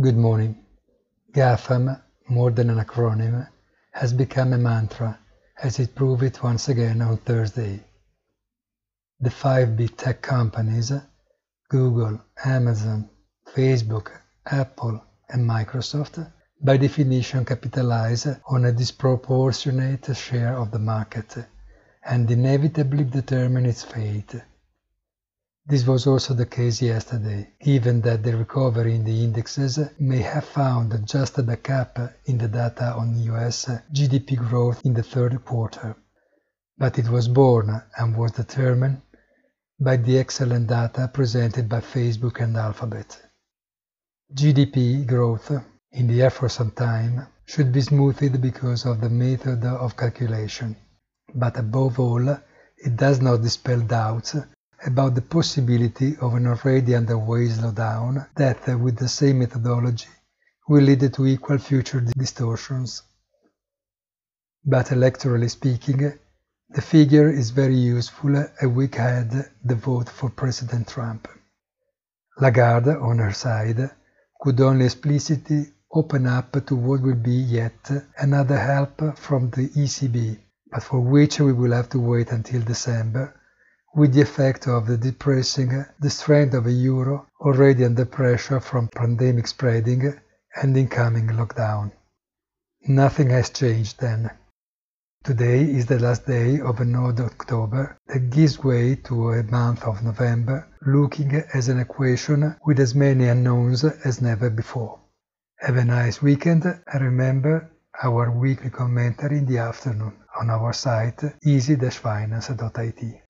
Good morning. GAFAM, more than an acronym, has become a mantra as it proved it once again on Thursday. The five big tech companies, Google, Amazon, Facebook, Apple, and Microsoft, by definition capitalize on a disproportionate share of the market and inevitably determine its fate. This was also the case yesterday, given that the recovery in the indexes may have found just a backup in the data on US GDP growth in the third quarter. But it was born and was determined by the excellent data presented by Facebook and Alphabet. GDP growth, in the air for some time, should be smoothed because of the method of calculation. But above all, it does not dispel doubts about the possibility of an already underway slowdown that, uh, with the same methodology, will lead to equal future distortions. But electorally speaking, the figure is very useful a week ahead the vote for President Trump. Lagarde, on her side, could only explicitly open up to what will be yet another help from the ECB, but for which we will have to wait until December with the effect of the depressing uh, the strength of a euro already under pressure from pandemic spreading and incoming lockdown. Nothing has changed then. Today is the last day of an October that gives way to a month of November looking as an equation with as many unknowns as never before. Have a nice weekend and remember our weekly commentary in the afternoon on our site easy-finance.it.